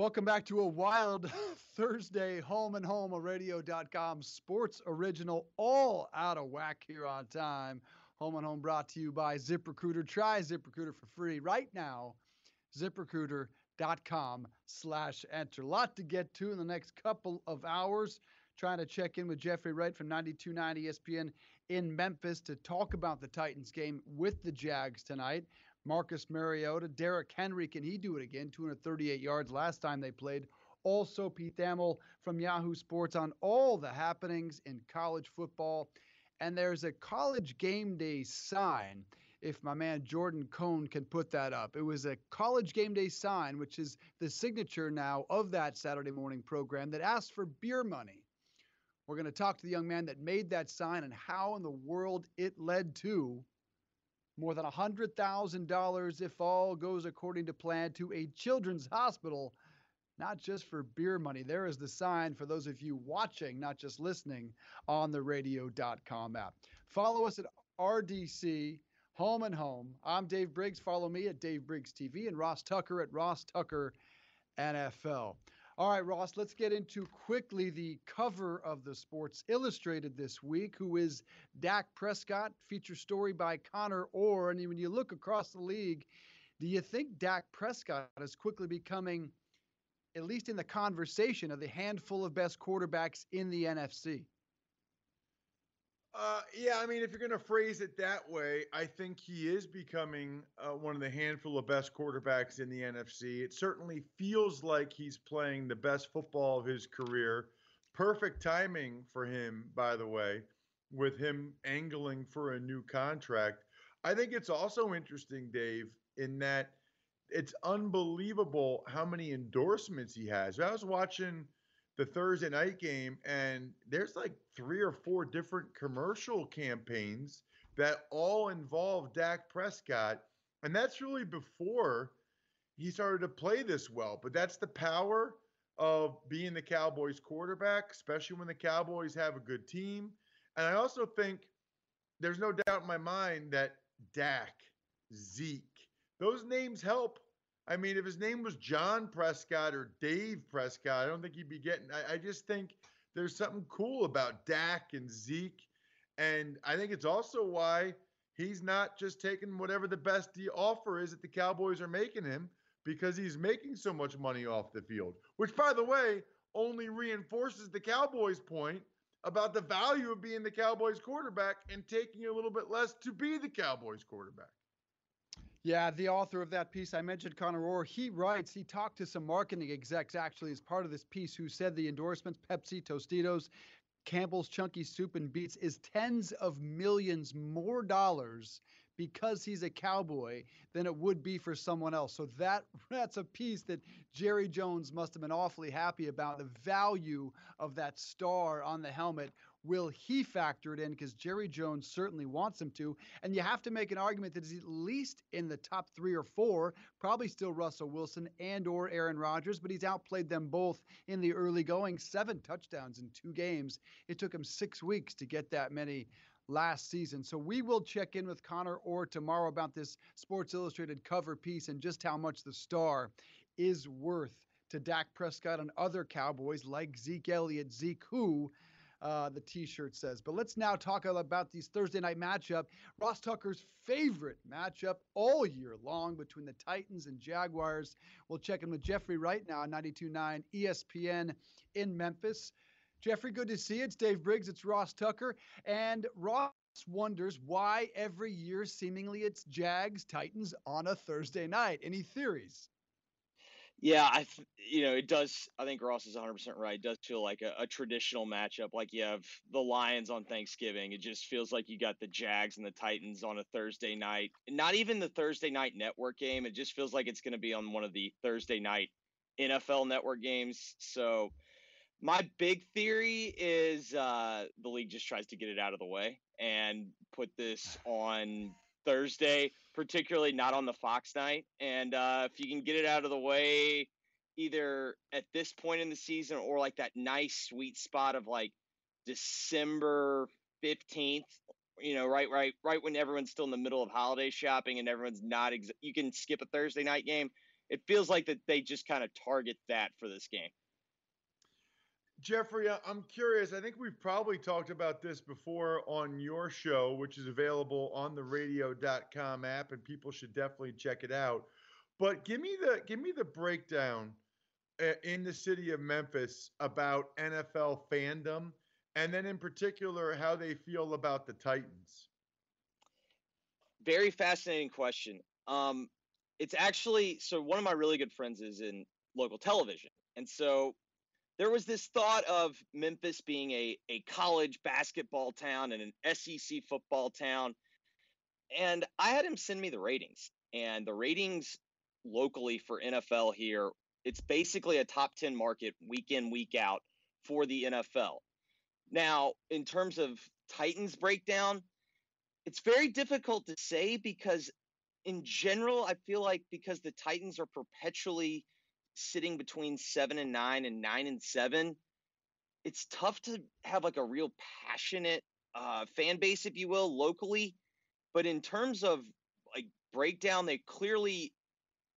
Welcome back to a wild Thursday home and home, a radio.com sports original, all out of whack here on time. Home and home brought to you by ZipRecruiter. Try ZipRecruiter for free right now. ZipRecruiter.com slash enter. Lot to get to in the next couple of hours. Trying to check in with Jeffrey Wright from 92.9 ESPN in Memphis to talk about the Titans game with the Jags tonight. Marcus Mariota, Derrick Henry, can he do it again? 238 yards last time they played. Also, Pete Thamel from Yahoo Sports on all the happenings in college football. And there's a college game day sign, if my man Jordan Cohn can put that up. It was a college game day sign, which is the signature now of that Saturday morning program that asked for beer money. We're going to talk to the young man that made that sign and how in the world it led to more than $100,000 if all goes according to plan to a children's hospital, not just for beer money. There is the sign for those of you watching, not just listening on the radio.com app. Follow us at RDC Home and Home. I'm Dave Briggs. Follow me at Dave Briggs TV and Ross Tucker at Ross Tucker NFL. All right, Ross, let's get into quickly the cover of the Sports Illustrated this week, who is Dak Prescott, feature story by Connor Orr. And when you look across the league, do you think Dak Prescott is quickly becoming, at least in the conversation, of the handful of best quarterbacks in the NFC? Uh, yeah, I mean, if you're going to phrase it that way, I think he is becoming uh, one of the handful of best quarterbacks in the NFC. It certainly feels like he's playing the best football of his career. Perfect timing for him, by the way, with him angling for a new contract. I think it's also interesting, Dave, in that it's unbelievable how many endorsements he has. I was watching the Thursday night game, and there's like three or four different commercial campaigns that all involve Dak Prescott. And that's really before he started to play this well. But that's the power of being the Cowboys quarterback, especially when the Cowboys have a good team. And I also think there's no doubt in my mind that Dak, Zeke, those names help I mean, if his name was John Prescott or Dave Prescott, I don't think he'd be getting. I, I, just think there's something cool about Dak and Zeke. And I think it's also why he's not just taking whatever the best offer is that the Cowboys are making him because he's making so much money off the field, which, by the way, only reinforces the Cowboys' point about the value of being the Cowboys quarterback and taking a little bit less to be the Cowboys quarterback. Yeah, the author of that piece I mentioned, Connor Orr, he writes, he talked to some marketing execs actually as part of this piece who said the endorsements, Pepsi, Tostitos, Campbell's Chunky Soup and Beats, is tens of millions more dollars because he's a cowboy than it would be for someone else. So that that's a piece that Jerry Jones must have been awfully happy about the value of that star on the helmet will he factor it in? Because Jerry Jones certainly wants him to. And you have to make an argument that he's at least in the top three or four, probably still Russell Wilson and or Aaron Rodgers, but he's outplayed them both in the early going. Seven touchdowns in two games. It took him six weeks to get that many last season. So we will check in with Connor Orr tomorrow about this Sports Illustrated cover piece and just how much the star is worth to Dak Prescott and other Cowboys like Zeke Elliott, Zeke who uh, the T-shirt says. But let's now talk about these Thursday night matchup. Ross Tucker's favorite matchup all year long between the Titans and Jaguars. We'll check in with Jeffrey right now on 92.9 ESPN in Memphis. Jeffrey, good to see you. It's Dave Briggs. It's Ross Tucker. And Ross wonders why every year seemingly it's Jags Titans on a Thursday night. Any theories? Yeah, I you know it does. I think Ross is 100 percent right. It does feel like a, a, traditional matchup. Like you have the Lions on Thanksgiving. It just feels like you got the Jags and the Titans on a Thursday night. Not even the Thursday night network game. It just feels like it's going to be on one of the Thursday night NFL network games. So my big theory is uh, the league just tries to get it out of the way and put this on Thursday, particularly not on the Fox night. And uh, if you can get it out of the way, either at this point in the season or like that nice sweet spot of like December 15th, you know, right, right, right when everyone's still in the middle of holiday shopping and everyone's not, ex- you can skip a Thursday night game. It feels like that they just kind of target that for this game. Jeffrey, I'm curious. I think we've probably talked about this before on your show, which is available on the radio.com app, and people should definitely check it out. But give me the give me the breakdown uh, in the city of Memphis about NFL fandom, and then in particular how they feel about the Titans. Very fascinating question. Um, it's actually so one of my really good friends is in local television, and so there was this thought of Memphis being a, a college basketball town and an SEC football town. And I had him send me the ratings. And the ratings locally for NFL here, it's basically a top 10 market week in, week out for the NFL. Now, in terms of Titans breakdown, it's very difficult to say because in general, I feel like because the Titans are perpetually sitting between seven and nine and nine and seven, it's tough to have like a real passionate uh, fan base, if you will, locally. But in terms of like breakdown, they clearly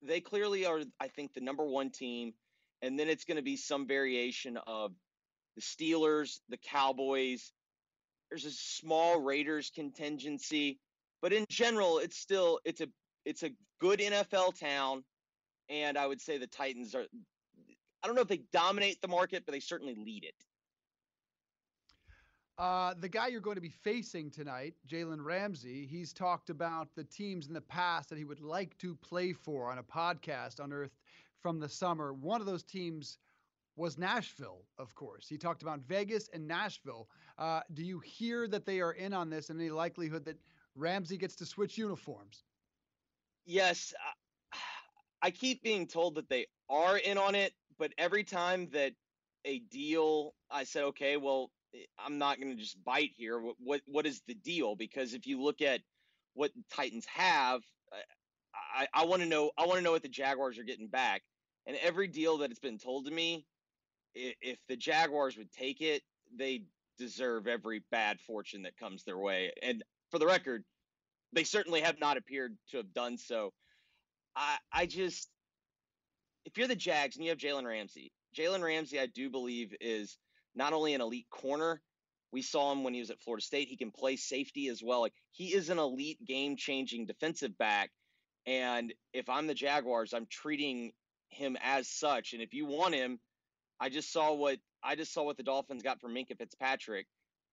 they clearly are, I think, the number one team. And then it's going to be some variation of the Steelers, the Cowboys. There's a small Raiders contingency, but in general, it's still it's a it's a good NFL town and I would say the Titans are. I don't know if they dominate the market, but they certainly lead it. Uh, the guy you're going to be facing tonight, Jalen Ramsey, he's talked about the teams in the past that he would like to play for on a podcast unearthed from the summer. One of those teams was Nashville, of course. He talked about Vegas and Nashville. Uh, do you hear that they are in on this and any likelihood that Ramsey gets to switch uniforms? Yes, I keep being told that they are in on it, but every time that a deal, I said, okay, well, eh, I'm not going to just bite here. What, what what is the deal? Because if you look at what Titans have, I, I want to know. I want to know what the Jaguars are getting back. And every deal that has been told to me, if the Jaguars would take it, they deserve every bad fortune that comes their way. And for the record, they certainly have not appeared to have done so. I I just if you're the Jags and you have Jalen Ramsey, Jalen Ramsey, I do believe is not only an elite corner. We saw him when he was at Florida State. He can play safety as well. Like he is an elite game-changing defensive back. And if I'm the Jaguars, I'm treating him as such. And if you want him, I just saw what I just saw what the Dolphins got from Minkah Fitzpatrick,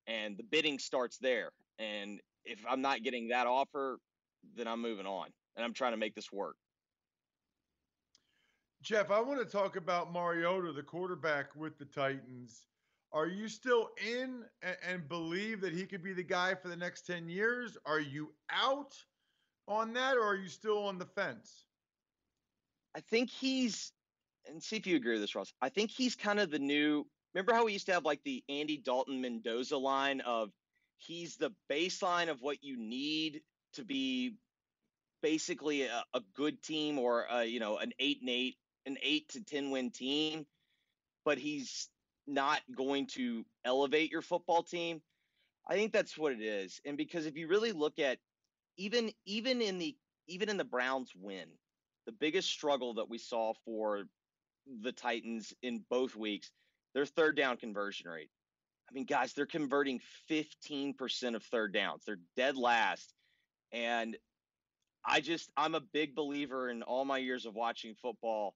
and the bidding starts there. And if I'm not getting that offer, then I'm moving on, and I'm trying to make this work. Jeff, I want to talk about Mariota, the quarterback with the Titans. Are you still in and, believe that he could be the guy for the next 10 years? Are you out on that or are you still on the fence? I think he's, and see if you agree with this, Ross. I think he's kind of the new. Remember how we used to have like the Andy Dalton Mendoza line of he's the baseline of what you need to be basically a, a good team or a, you know an eight and eight an eight to 10 win team, but he's not going to elevate your football team. I think that's what it is. And because if you really look at even even in the even in the Browns win, the biggest struggle that we saw for the Titans in both weeks, their third down conversion rate. I mean, guys, they're converting 15% of third downs. They're dead last. And I just I'm a big believer in all my years of watching football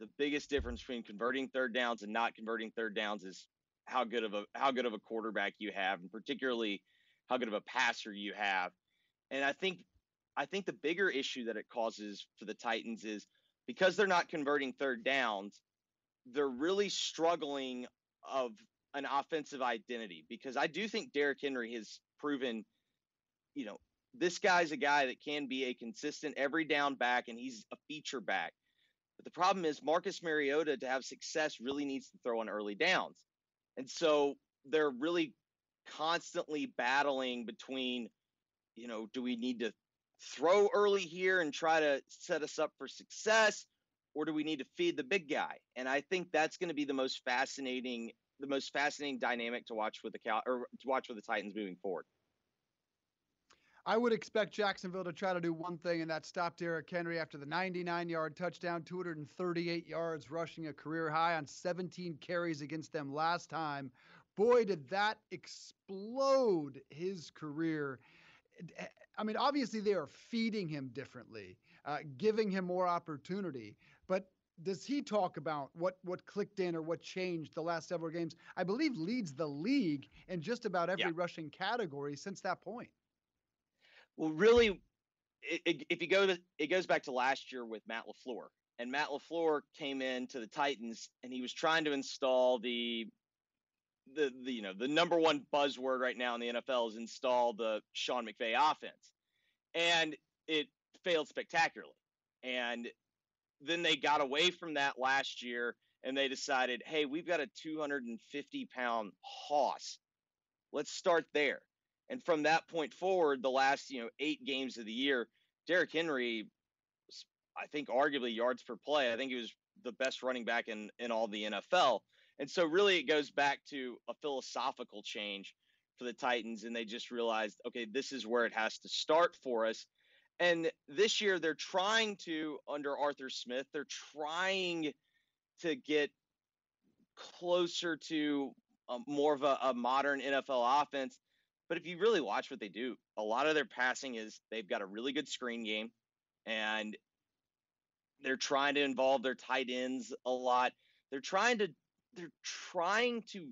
the biggest difference between converting third downs and not converting third downs is how good of a how good of a quarterback you have, and particularly how good of a passer you have. And I think I think the bigger issue that it causes for the Titans is because they're not converting third downs, they're really struggling of an offensive identity because I do think Derrick Henry has proven, you know, this guy's a guy that can be a consistent every down back and he's a feature back. But the problem is Marcus Mariota to have success really needs to throw on early downs. And so they're really constantly battling between, you know, do we need to throw early here and try to set us up for success? Or do we need to feed the big guy? And I think that's going to be the most fascinating, the most fascinating dynamic to watch with the Cal or to watch with the Titans moving forward. I would expect Jacksonville to try to do one thing, and that's stop Derrick Henry after the 99 yard touchdown, 238 yards, rushing a career high on 17 carries against them last time. Boy, did that explode his career. I mean, obviously, they are feeding him differently, uh, giving him more opportunity. But does he talk about what what clicked in or what changed the last several games? I believe leads the league in just about every yeah. rushing category since that point. Well, really, it, it, if you go to, it goes back to last year with Matt LaFleur, and Matt LaFleur came in to the Titans, and he was trying to install the, the, the you know the number one buzzword right now in the NFL is install the Sean McVay offense, and it failed spectacularly, and then they got away from that last year, and they decided, hey, we've got a 250 pound hoss, let's start there and from that point forward, the last you know eight games of the year, Derrick Henry, I think arguably yards per play. I think he was the best running back in in all the NFL. And so really, it goes back to a philosophical change for the Titans, and they just realized, okay, this is where it has to start for us. And this year, they're trying to under Arthur Smith, they're trying to get closer to a, more of a, a modern NFL offense but if you really watch what they do, a lot of their passing is they've got a really good screen game and they're trying to involve their tight ends a lot. They're trying to they're trying to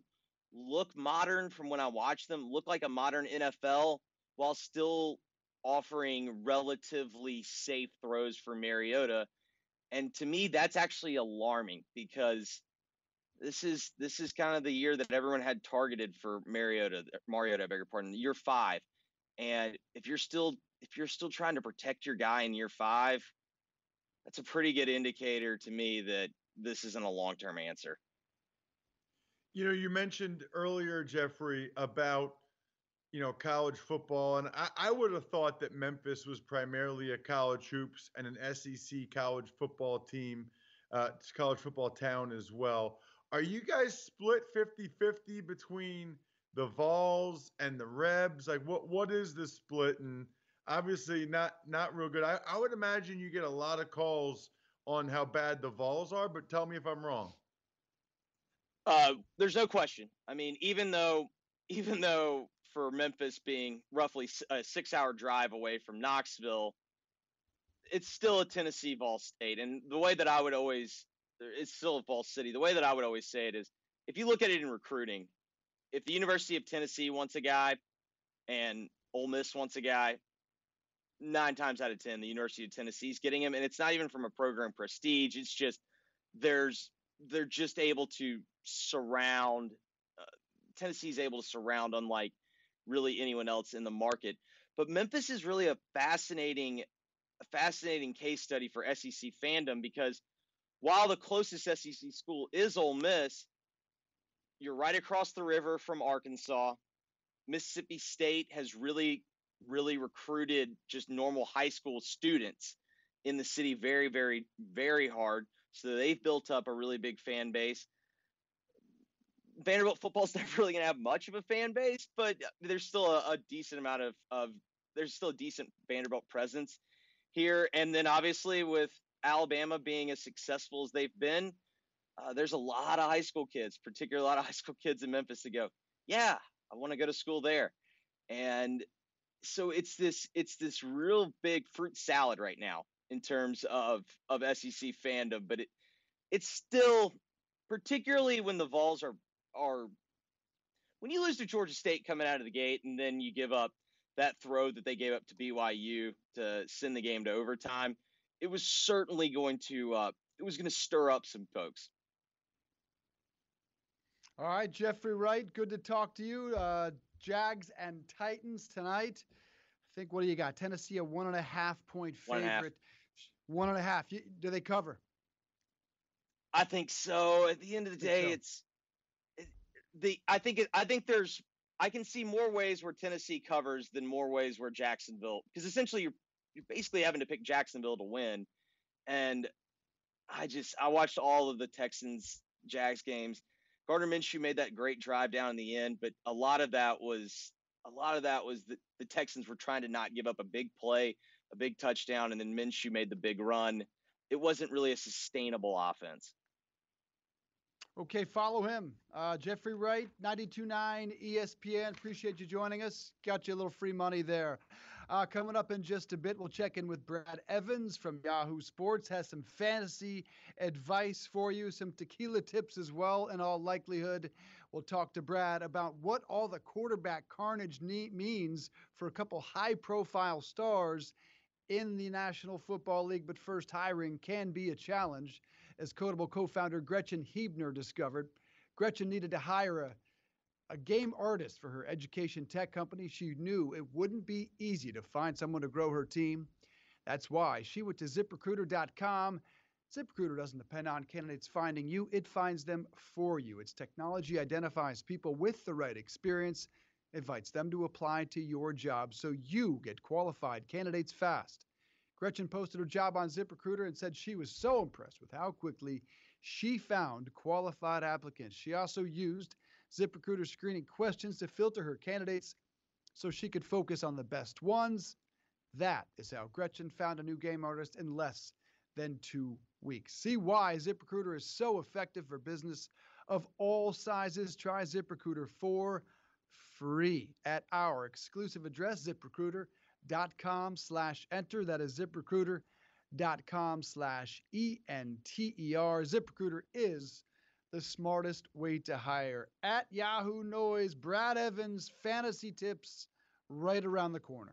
look modern from when I watch them, look like a modern NFL while still offering relatively safe throws for Mariota. And to me, that's actually alarming because this is this is kind of the year that everyone had targeted for Mariota, Mariota, I beg your pardon, year five. And if you're still if you're still trying to protect your guy in year five, that's a pretty good indicator to me that this isn't a long term answer. You know, you mentioned earlier, Jeffrey, about you know college football, and I, I would have thought that Memphis was primarily a college hoops and an SEC college football team, uh, college football town as well. Are you guys split 50-50 between the Vols and the Rebs? Like what what is the split? And obviously not not real good. I, I would imagine you get a lot of calls on how bad the Vols are, but tell me if I'm wrong. Uh, there's no question. I mean, even though even though for Memphis being roughly a six-hour drive away from Knoxville, it's still a Tennessee Vol state. And the way that I would always it's still a Vol City. The way that I would always say it is, if you look at it in recruiting, if the University of Tennessee wants a guy and Ole Miss wants a guy, nine times out of ten, the University of Tennessee is getting him, and it's not even from a program prestige. It's just there's they're just able to surround. Uh, Tennessee's able to surround unlike really anyone else in the market. But Memphis is really a fascinating, a fascinating case study for SEC fandom because while the closest SEC school is Ole Miss, you're right across the river from Arkansas. Mississippi State has really, really recruited just normal high school students in the city very, very, very hard. So they've built up a really big fan base. Vanderbilt football's never really going to have much of a fan base, but there's still a, a decent amount of, of there's still a decent Vanderbilt presence here. And then obviously with Alabama being as successful as they've been, uh, there's a lot of high school kids, particularly a lot of high school kids in Memphis, to go, yeah, I want to go to school there, and so it's this it's this real big fruit salad right now in terms of of SEC fandom, but it it's still particularly when the Vols are are when you lose to Georgia State coming out of the gate and then you give up that throw that they gave up to BYU to send the game to overtime it was certainly going to uh, it was going to stir up some folks. All right, Jeffrey Wright, good to talk to you. Uh, Jags and Titans tonight. I think what do you got? Tennessee a one and a half point favorite. One and a half. One and a half. Do they cover? I think so. At the end of the day, so. it's it, the. I think it, I think there's. I can see more ways where Tennessee covers than more ways where Jacksonville, because essentially you're you're basically having to pick Jacksonville to win, and I just I watched all of the Texans Jags games. Gardner Minshew made that great drive down in the end, but a lot of that was a lot of that was the Texans were trying to not give up a big play, a big touchdown, and then Minshew made the big run. It wasn't really a sustainable offense. Okay, follow him. Uh, Jeffrey Wright, 92.9 ESPN. Appreciate you joining us. Got you a little free money there. Uh, coming up in just a bit, we'll check in with Brad Evans from Yahoo Sports. Has some fantasy advice for you, some tequila tips as well, in all likelihood. We'll talk to Brad about what all the quarterback carnage means for a couple high profile stars in the National Football League. But first, hiring can be a challenge, as Kodable co founder Gretchen Huebner discovered. Gretchen needed to hire a a game artist for her education tech company, she knew it wouldn't be easy to find someone to grow her team. That's why she went to ziprecruiter.com. ZipRecruiter doesn't depend on candidates finding you, it finds them for you. Its technology identifies people with the right experience, invites them to apply to your job so you get qualified candidates fast. Gretchen posted her job on ZipRecruiter and said she was so impressed with how quickly she found qualified applicants. She also used ZipRecruiter screening questions to filter her candidates so she could focus on the best ones. That is how Gretchen found a new game artist in less than two weeks. See why ZipRecruiter is so effective for business of all sizes. Try ZipRecruiter for free at our exclusive address, ziprecruiter.com slash enter. That is ziprecruiter.com slash E-N-T-E-R. ZipRecruiter is the smartest way to hire. At Yahoo Noise, Brad Evans, fantasy tips right around the corner.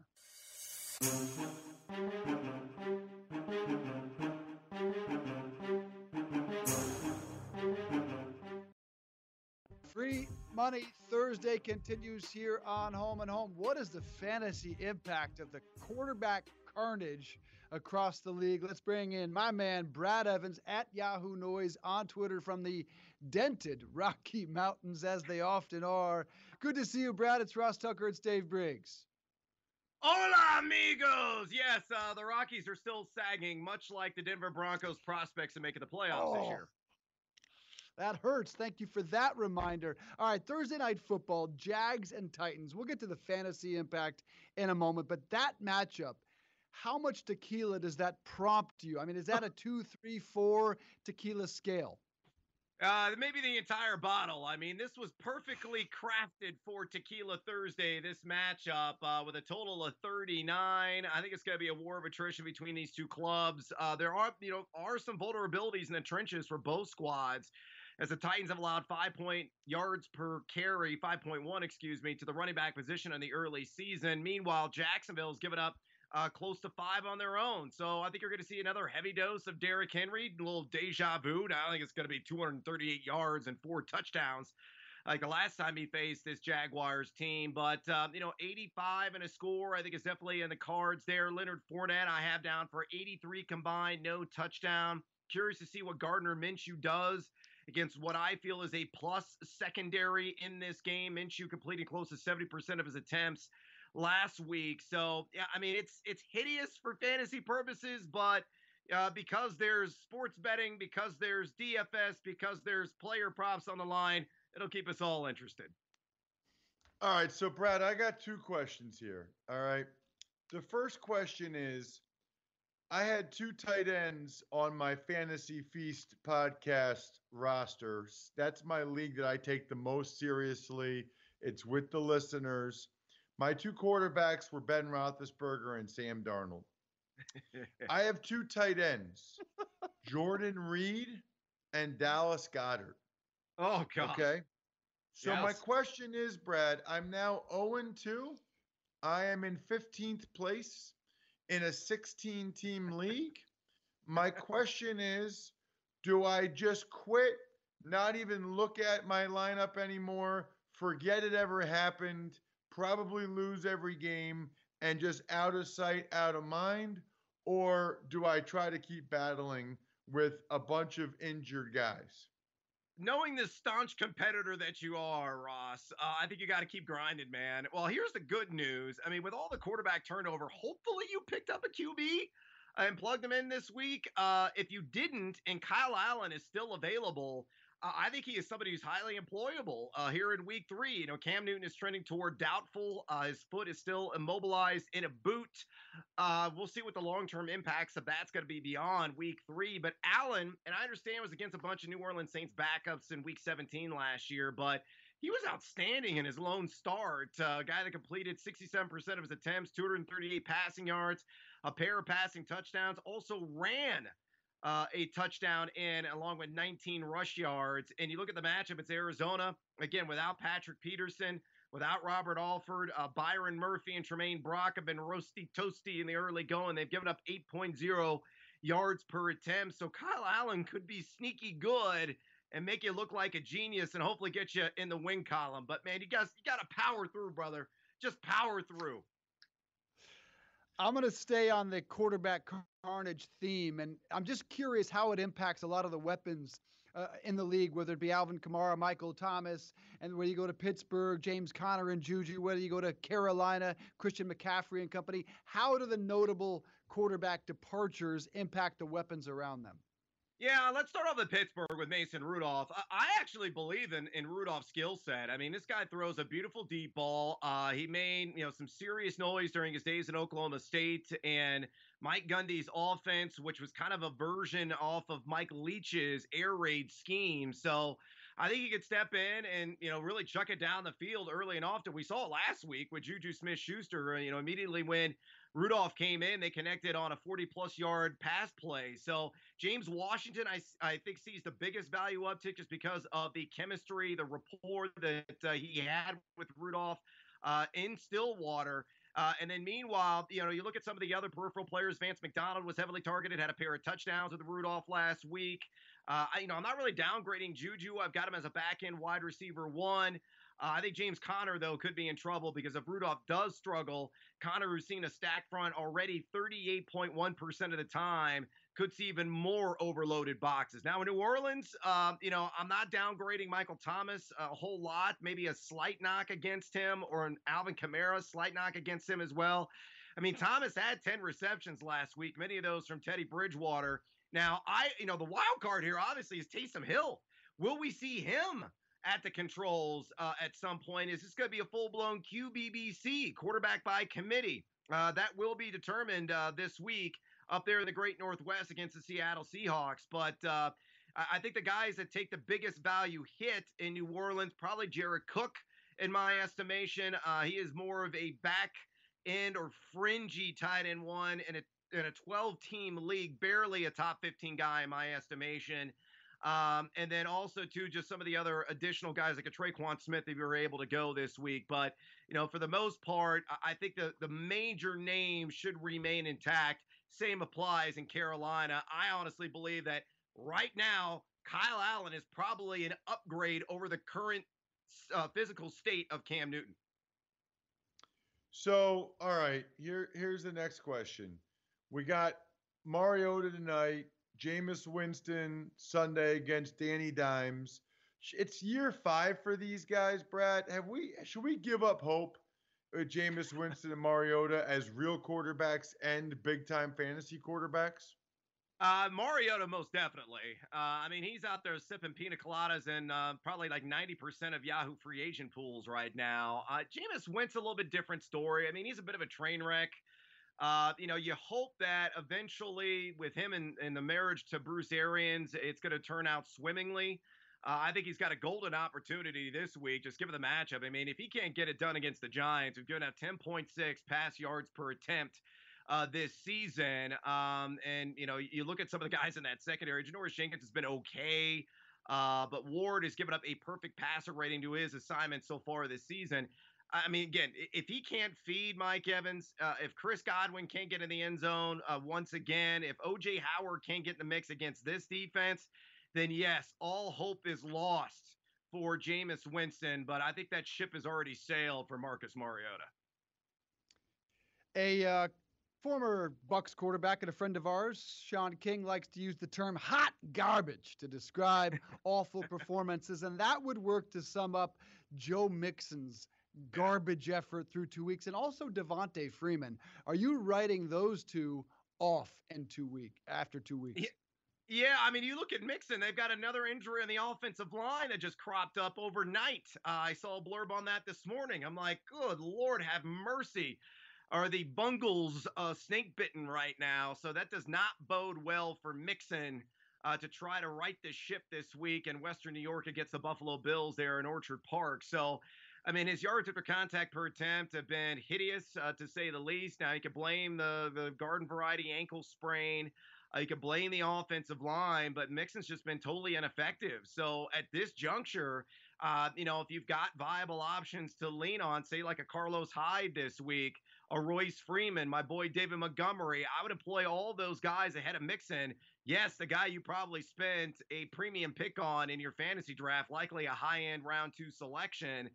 Free Money Thursday continues here on Home and Home. What is the fantasy impact of the quarterback carnage across the league? Let's bring in my man, Brad Evans at Yahoo Noise on Twitter from the dented Rocky Mountains as they often are. Good to see you, Brad. It's Ross Tucker. It's Dave Briggs. Hola, amigos. Yes, uh, the Rockies are still sagging, much like the Denver Broncos prospects of making the playoffs oh, this year. That hurts. Thank you for that reminder. All right, Thursday night football, Jags and Titans. We'll get to the fantasy impact in a moment, but that matchup, how much tequila does that prompt you? I mean, is that a two, three, four tequila scale? Uh, maybe the entire bottle. I mean, this was perfectly crafted for Tequila Thursday. This matchup uh, with a total of 39. I think it's going to be a war of attrition between these two clubs. Uh, there are, you know, are some vulnerabilities in the trenches for both squads. As the Titans have allowed five point yards per carry, 5.1, excuse me, to the running back position in the early season. Meanwhile, Jacksonville has given up uh, close to five on their own. So I think you're going to see another heavy dose of Derrick Henry, a little deja vu. Now, I think it's going to be 238 yards and four touchdowns like the last time he faced this Jaguars team. But, um, you know, 85 and a score, I think is definitely in the cards there. Leonard Fournette, I have down for 83 combined, no touchdown. Curious to see what Gardner Minshew does against what I feel is a plus secondary in this game. Minshew completing close to 70% of his attempts last week. So yeah, I mean it's it's hideous for fantasy purposes, but uh, because there's sports betting, because there's DFS, because there's player props on the line, it'll keep us all interested. All right, so Brad, I got two questions here. All right. The first question is I had two tight ends on my Fantasy Feast podcast roster. That's my league that I take the most seriously. It's with the listeners. My two quarterbacks were Ben Roethlisberger and Sam Darnold. I have two tight ends, Jordan Reed and Dallas Goedert. Oh God. Okay. So yes. my question is, Brad, I'm now 0 2. I am in 15th place in a 16 team league. My question is do I just quit, not even look at my lineup anymore, forget it ever happened, probably lose every game, and just out of sight, out of mind? Or do I try to keep battling with a bunch of injured guys? knowing the staunch competitor that you are, Ross, uh, I think you got to keep grinding, man. Well, here's the good news. I mean, with all the quarterback turnover, hopefully you picked up a QB and plugged them in this week. Uh, if you didn't, and Kyle Allen is still available, I think he is somebody who's highly employable uh, here in week three. You know, Cam Newton is trending toward doubtful. Uh, his foot is still immobilized in a boot. Uh, we'll see what the long term impacts of that's going to be beyond week three. But Allen, and I understand was against a bunch of New Orleans Saints backups in week 17 last year, but he was outstanding in his lone start. Uh, a guy that completed 67% of his attempts, 238 passing yards, a pair of passing touchdowns, also ran uh, a touchdown in along with 19 rush yards. And you look at the matchup, it's Arizona, again, without Patrick Peterson, without Robert Alford, uh, Byron Murphy and Tramaine Brock have been roasty toasty in the early going. They've given up 8.0 yards per attempt. So Kyle Allen could be sneaky good and make you look like a genius and hopefully get you in the win column. But man, you guys, you got to power through, brother. Just power through. I'm going to stay on the quarterback carnage theme, and I'm just curious how it impacts a lot of the weapons uh, in the league, whether it be Alvin Kamara, Michael Thomas, and whether you go to Pittsburgh, James Conner and Juju, whether you go to Carolina, Christian McCaffrey and company. How do the notable quarterback departures impact the weapons around them? Yeah, let's start off with Pittsburgh with Mason Rudolph. I actually believe in, in Rudolph's skill set. I mean, this guy throws a beautiful deep ball. Uh, he made you know some serious noise during his days in Oklahoma State and Mike Gundy's offense, which was kind of a version off of Mike Leach's air raid scheme. So I think he could step in and you know really chuck it down the field early and often. We saw it last week with Juju Smith-Schuster. You know, immediately when Rudolph came in. They connected on a 40 plus yard pass play. So James Washington, I, I think, sees the biggest value uptick just because of the chemistry, the rapport that uh, he had with Rudolph uh, in Stillwater. Uh, and then meanwhile, you know, you look at some of the other peripheral players. Vance McDonald was heavily targeted, had a pair of touchdowns with Rudolph last week. Uh, I, you know, I'm not really downgrading Juju. I've got him as a back end wide receiver one. Uh, I think James Conner, though, could be in trouble because if Rudolph does struggle, Conner, who's seen a stack front already 38.1% of the time, could see even more overloaded boxes. Now, in New Orleans, uh, you know, I'm not downgrading Michael Thomas a whole lot. Maybe a slight knock against him or an Alvin Kamara slight knock against him as well. I mean, Thomas had 10 receptions last week, many of those from Teddy Bridgewater. Now, I, you know, the wild card here obviously is Taysom Hill. Will we see him at the controls uh, at some point. Is this going to be a full blown QBBC, quarterback by committee? Uh, that will be determined uh, this week up there in the Great Northwest against the Seattle Seahawks. But uh, I think the guys that take the biggest value hit in New Orleans, probably Jared Cook, in my estimation. Uh, he is more of a back end or fringy tight end one in a in a 12 team league, barely a top 15 guy in my estimation. Um, and then also too, just some of the other additional guys like a Tre'Quan Smith if you were able to go this week. But you know, for the most part, I think the the major names should remain intact. Same applies in Carolina. I honestly believe that right now, Kyle Allen is probably an upgrade over the current uh, physical state of Cam Newton. So, all right, here here's the next question. We got Mariota tonight. Jameis Winston Sunday against Danny Dimes. It's year five for these guys, Brad. Have we should we give up hope with Jameis Winston and Mariota as real quarterbacks and big time fantasy quarterbacks? Uh, Mariota, most definitely. Uh, I mean, he's out there sipping pina coladas in uh, probably like 90% of Yahoo free agent pools right now. Uh, Jameis Winston, a little bit different story. I mean, he's a bit of a train wreck. Uh, you know, you hope that eventually with him and, and the marriage to Bruce Arians, it's going to turn out swimmingly. Uh, I think he's got a golden opportunity this week, just given the matchup. I mean, if he can't get it done against the Giants, who've given out 10.6 pass yards per attempt uh, this season, um, and you know, you look at some of the guys in that secondary. Janoris Jenkins has been okay, uh, but Ward has given up a perfect passer rating to his assignment so far this season. I mean, again, if he can't feed Mike Evans, uh, if Chris Godwin can't get in the end zone uh, once again, if OJ Howard can't get in the mix against this defense, then yes, all hope is lost for Jameis Winston. But I think that ship has already sailed for Marcus Mariota. A uh, former Bucs quarterback and a friend of ours, Shaun King, likes to use the term "hot garbage" to describe awful performances, and that would work to sum up Joe Mixon's garbage effort through two weeks, and also Devonta Freeman. Are you writing those two off in two week after two weeks? Yeah. Yeah, I mean, you look at Mixon, they've got another injury on the offensive line that just cropped up overnight. Uh, I saw a blurb on that this morning. I'm like, good Lord, have mercy. Are the Bungles uh, snake bitten right now? So that does not bode well for Mixon uh, to try to right the ship this week in Western New York against the Buffalo Bills there in Orchard Park. So I mean, his yards after contact per attempt have been hideous, uh, to say the least. Now, you can blame the, the garden variety ankle sprain. Uh, you can blame the offensive line, but Mixon's just been totally ineffective. So at this juncture, uh, you know, if you've got viable options to lean on, say like a Carlos Hyde this week, a Royce Freeman, my boy David Montgomery, I would employ all those guys ahead of Mixon. Yes, the guy you probably spent a premium pick on in your fantasy draft, likely a high end round two selection.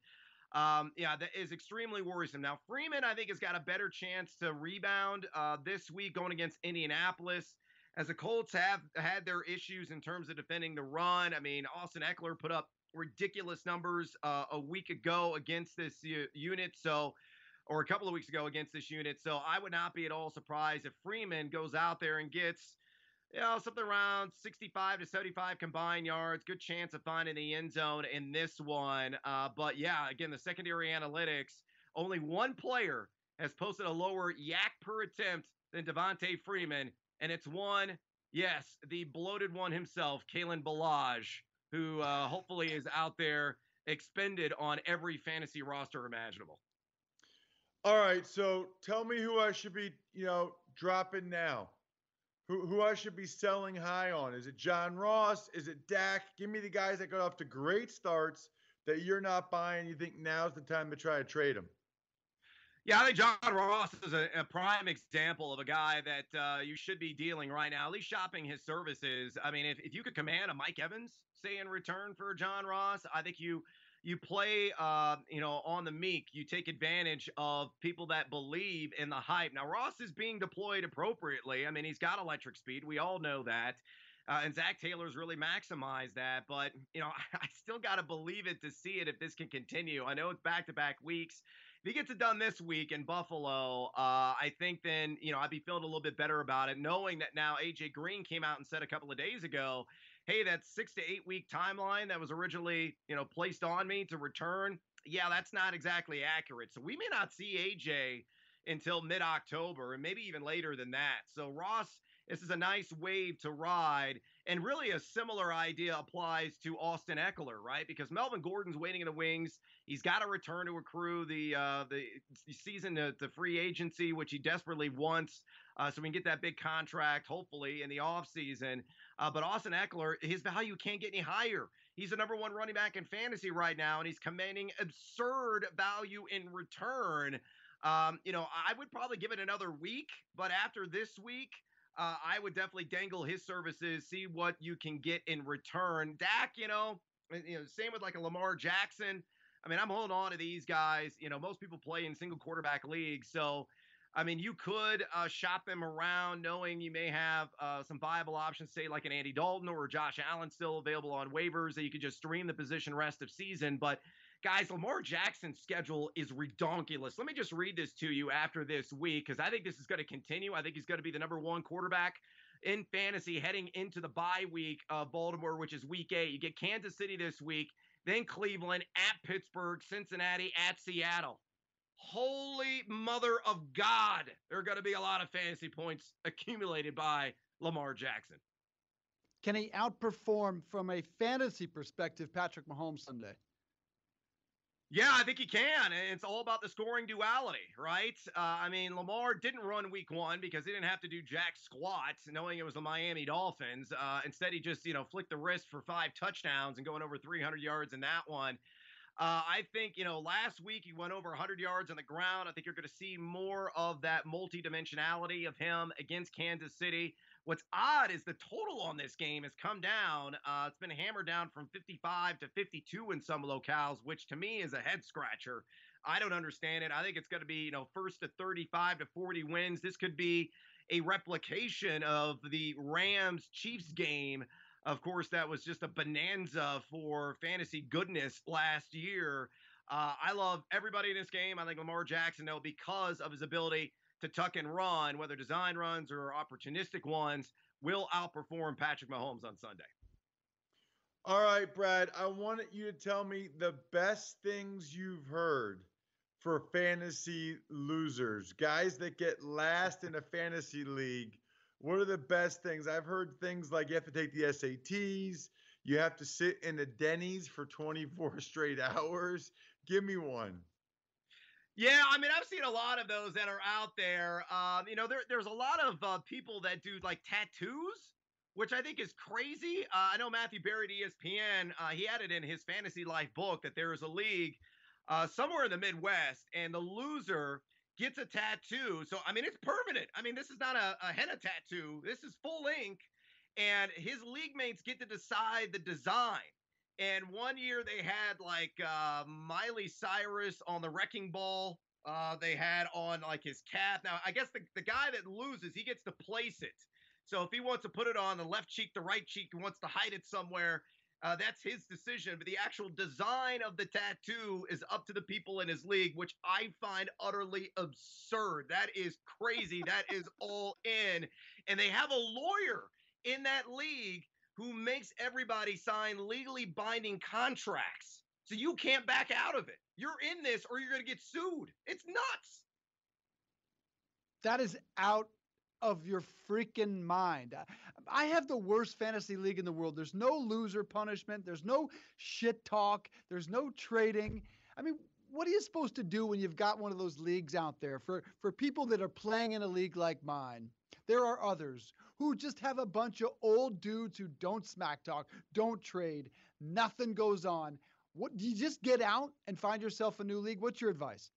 Um, yeah, that is extremely worrisome. Now, Freeman, I think, has got a better chance to rebound uh, this week going against Indianapolis. As the Colts have had their issues in terms of defending the run. I mean, Austin Ekeler put up ridiculous numbers uh, a week ago against this uh, unit. So, or a couple of weeks ago against this unit. So I would not be at all surprised if Freeman goes out there and gets you know, something around 65 to 75 combined yards. Good chance of finding the end zone in this one. Uh, but yeah, again, the secondary analytics, only one player has posted a lower yak per attempt than Devonta Freeman, and it's one, yes, the bloated one himself, Kalen Ballage, who uh, hopefully is out there expended on every fantasy roster imaginable. All right, so tell me who I should be, you know, dropping now who, who I should be selling high on. Is it John Ross? Is it Dak? Give me the guys that got off to great starts that you're not buying. You think now's the time to try to trade them? Yeah, I think John Ross is a, a prime example of a guy that uh, you should be dealing right now, at least shopping his services. I mean, if, if you could command a Mike Evans, say, in return for John Ross, I think you – you play, uh, you know, on the meek. You take advantage of people that believe in the hype. Now, Ross is being deployed appropriately. I mean, he's got electric speed. We all know that. Uh, and Zac Taylor's really maximized that. But, you know, I still got to believe it to see it if this can continue. I know it's back to back weeks. If he gets it done this week in Buffalo, uh, I think then, you know, I'd be feeling a little bit better about it, knowing that now AJ Green came out and said a couple of days ago hey, that six to eight week timeline that was originally, you know, placed on me to return, yeah, that's not exactly accurate. So we may not see AJ until mid October and maybe even later than that. So Ross, this is a nice wave to ride. And really, a similar idea applies to Austin Ekeler, right? Because Melvin Gordon's waiting in the wings. He's got to return to accrue the uh, the season to free agency, which he desperately wants, uh, so we can get that big contract, hopefully, in the offseason. Uh, but Austin Ekeler, his value can't get any higher. He's the number one running back in fantasy right now, and he's commanding absurd value in return. Um, you know, I would probably give it another week, but after this week, uh, I would definitely dangle his services, see what you can get in return. Dak, you know, you know, same with like a Lamar Jackson. I mean, I'm holding on to these guys. You know, most people play in single quarterback leagues, so I mean, you could uh, shop them around knowing you may have uh, some viable options, say like an Andy Dalton or Josh Allen still available on waivers that you could just stream the position rest of season. But guys, Lamar Jackson's schedule is redonkulous. Let me just read this to you after this week because I think this is going to continue. I think he's going to be the number one quarterback in fantasy heading into the bye week of Baltimore, which is week eight. You get Kansas City this week, then Cleveland, at Pittsburgh, Cincinnati, at Seattle. Holy mother of God, there are going to be a lot of fantasy points accumulated by Lamar Jackson. Can he outperform from a fantasy perspective Patrick Mahomes Sunday? Yeah, I think he can. It's all about the scoring duality, right? Uh, I mean, Lamar didn't run week one because he didn't have to do jack squat, knowing it was the Miami Dolphins. Uh, instead, he just, you know, flicked the wrist for five touchdowns and going over 300 yards in that one. Uh, I think, you know, last week he went over 100 yards on the ground. I think you're going to see more of that multidimensionality of him against Kansas City. What's odd is the total on this game has come down. Uh, it's been hammered down from 55 to 52 in some locales, which to me is a head scratcher. I don't understand it. I think it's going to be, you know, first to 35 to 40 wins. This could be a replication of the Rams Chiefs game. Of course, that was just a bonanza for fantasy goodness last year. Uh, I love everybody in this game. I think Lamar Jackson, though, because of his ability to tuck and run, whether design runs or opportunistic ones, will outperform Patrick Mahomes on Sunday. All right, Brad, I wanted you to tell me the best things you've heard for fantasy losers, guys that get last in a fantasy league. What are the best things? I've heard things like you have to take the SATs, you have to sit in a Denny's for 24 straight hours. Give me one. Yeah, I mean, I've seen a lot of those that are out there. Um, you know, there, there's a lot of uh, people that do like tattoos, which I think is crazy. Uh, I know Matthew Berry at ESPN, uh, he had it in his fantasy life book that there is a league uh, somewhere in the Midwest, and the loser gets a tattoo. So, I mean, it's permanent. I mean, this is not a, a henna tattoo, this is full ink, and his league mates get to decide the design. And one year they had like uh, Miley Cyrus on the wrecking ball. Uh, they had on like his calf. Now, I guess the, the guy that loses, he gets to place it. So if he wants to put it on the left cheek, the right cheek, he wants to hide it somewhere, uh, that's his decision. But the actual design of the tattoo is up to the people in his league, which I find utterly absurd. That is crazy. that is all in. And they have a lawyer in that league who makes everybody sign legally binding contracts. So you can't back out of it. You're in this or you're going to get sued. It's nuts. That is out of your freaking mind. I have the worst fantasy league in the world. There's no loser punishment, there's no shit talk, there's no trading. I mean, what are you supposed to do when you've got one of those leagues out there for for people that are playing in a league like mine? There are others who just have a bunch of old dudes who don't smack talk, don't trade, nothing goes on. What do you just get out and find yourself a new league? What's your advice?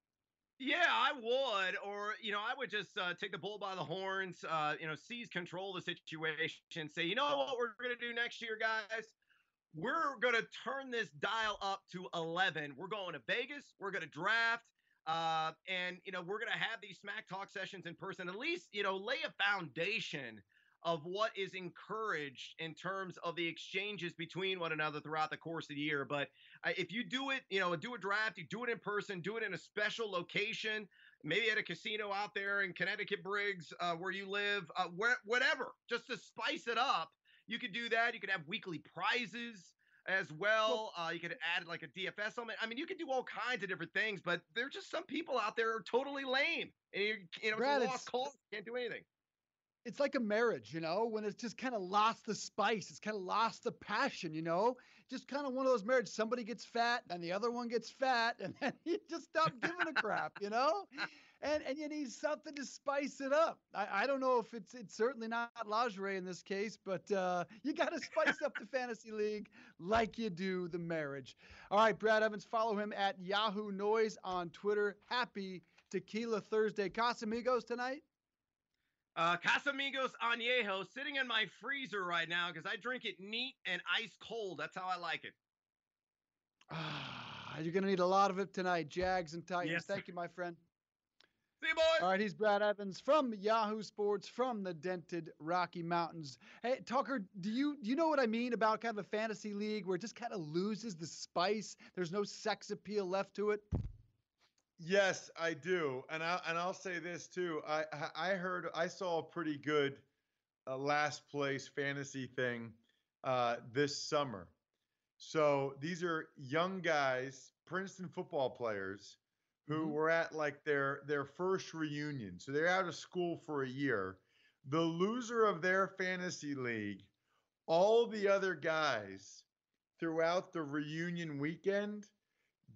Yeah, I would, or you know, I would just uh, take the bull by the horns. Uh, you know, seize control of the situation. Say, you know what we're gonna do next year, guys? We're gonna turn this dial up to eleven. We're going to Vegas. We're gonna draft. Uh, and you know, we're gonna have these smack talk sessions in person. At least, you know, lay a foundation of what is encouraged in terms of the exchanges between one another throughout the course of the year. But uh, if you do it, you know, do a draft, you do it in person, do it in a special location, maybe at a casino out there in Connecticut Briggs, uh, where you live, uh, where, whatever, just to spice it up. You could do that. You could have weekly prizes as well. Uh, you could add like a DFS element. I mean, you could do all kinds of different things, but there's just some people out there are totally lame, and you, you know, Brad, it's a lost cause. Can't do anything it's like a marriage, you know, when it's just kind of lost the spice, it's kind of lost the passion, you know, just kind of one of those marriages. Somebody gets fat and the other one gets fat, and then you just stop giving a crap, you know. And and you need something to spice it up. I, I don't know if it's it's certainly not lingerie in this case, but uh, you got to spice up the fantasy league like you do the marriage. All right, Brad Evans, follow him at Yahoo Noise on Twitter. Happy Tequila Thursday, Casamigos tonight. Uh, Casamigos Añejo sitting in my freezer right now because I drink it neat and ice cold. That's how I like it. Ah, you're going to need a lot of it tonight, Jags and Titans. Yes. Thank you, my friend. See you, boys. All right, he's Brad Evans from Yahoo Sports from the dented Rocky Mountains. Hey, Tucker, do you do you know what I mean about kind of a fantasy league where it just kind of loses the spice? There's no sex appeal left to it. Yes, I do, and I and I'll say this too. I I heard I saw a pretty good uh, last place fantasy thing uh, this summer. So these are young guys, Princeton football players, who mm-hmm. were at like their their first reunion. So they're out of school for a year. The loser of their fantasy league, all the other guys throughout the reunion weekend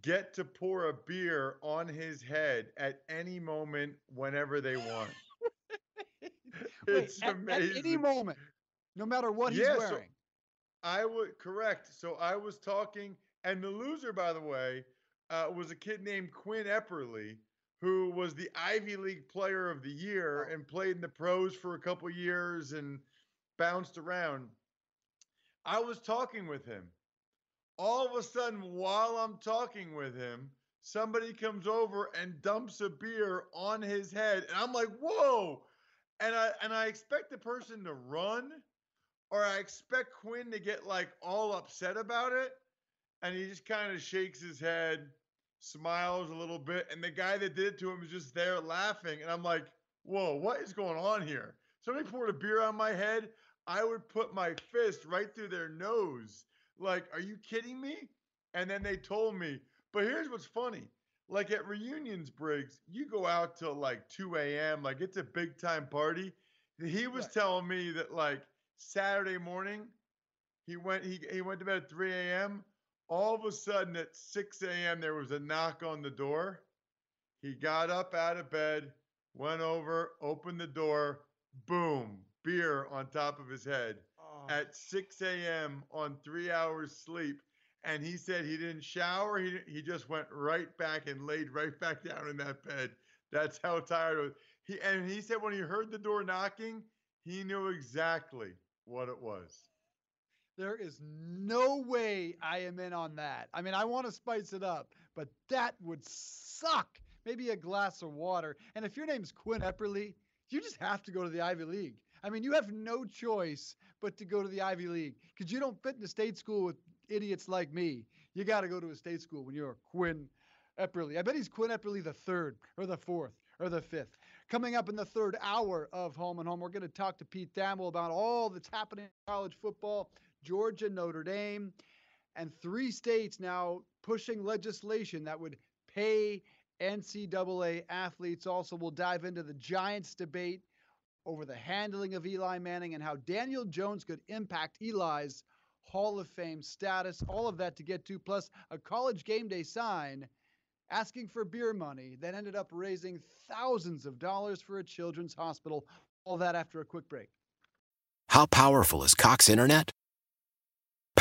get to pour a beer on his head at any moment whenever they want. it's Wait, amazing. At, any moment, no matter what yeah, he's wearing. So I would correct. So I was talking, and the loser, by the way, uh, was a kid named Quinn Epperly, who was the Ivy League Player of the Year and played in the pros for a couple years and bounced around. I was talking with him. All of a sudden, while I'm talking with him, somebody comes over and dumps a beer on his head, and I'm like, "Whoa!" And I and I expect the person to run, or I expect Quinn to get like all upset about it, and he just kind of shakes his head, smiles a little bit, and the guy that did it to him is just there laughing, and I'm like, "Whoa, what is going on here?" Somebody poured a beer on my head. I would put my fist right through their nose. Like, are you kidding me? And then they told me, but here's what's funny. Like at reunions, Briggs, you go out till like 2 a.m. Like it's a big time party. He was Right. telling me that like Saturday morning, he went he he went to bed at 3 a.m. All of a sudden at 6 a.m. there was a knock on the door. He got up out of bed, went over, opened the door, boom, beer on top of his head Oh, at 6 a.m. on three hours sleep. And he said he didn't shower. He, he just went right back and laid right back down in that bed. That's how tired was. He, and he said when he heard the door knocking, he knew exactly what it was. There is no way I am in on that. I mean, I want to spice it up, but that would suck. Maybe a glass of water. And if your name's Quinn Epperly, you just have to go to the Ivy League. I mean, you have no choice but to go to the Ivy League because you don't fit in a state school with idiots like me. You got to go to a state school when you're Quinn Epperly. I bet he's Quinn Epperly the third or the fourth or the fifth. Coming up in the third hour of Home and Home, we're going to talk to Pete Thamel about all that's happening in college football, Georgia, Notre Dame, and three states now pushing legislation that would pay NCAA athletes. Also, we'll dive into the Giants debate over the handling of Eli Manning and how Daniel Jones could impact Eli's Hall of Fame status. All of that to get to, plus a college game day sign asking for beer money that ended up raising thousands of dollars for a children's hospital. All that after a quick break. How powerful is Cox Internet?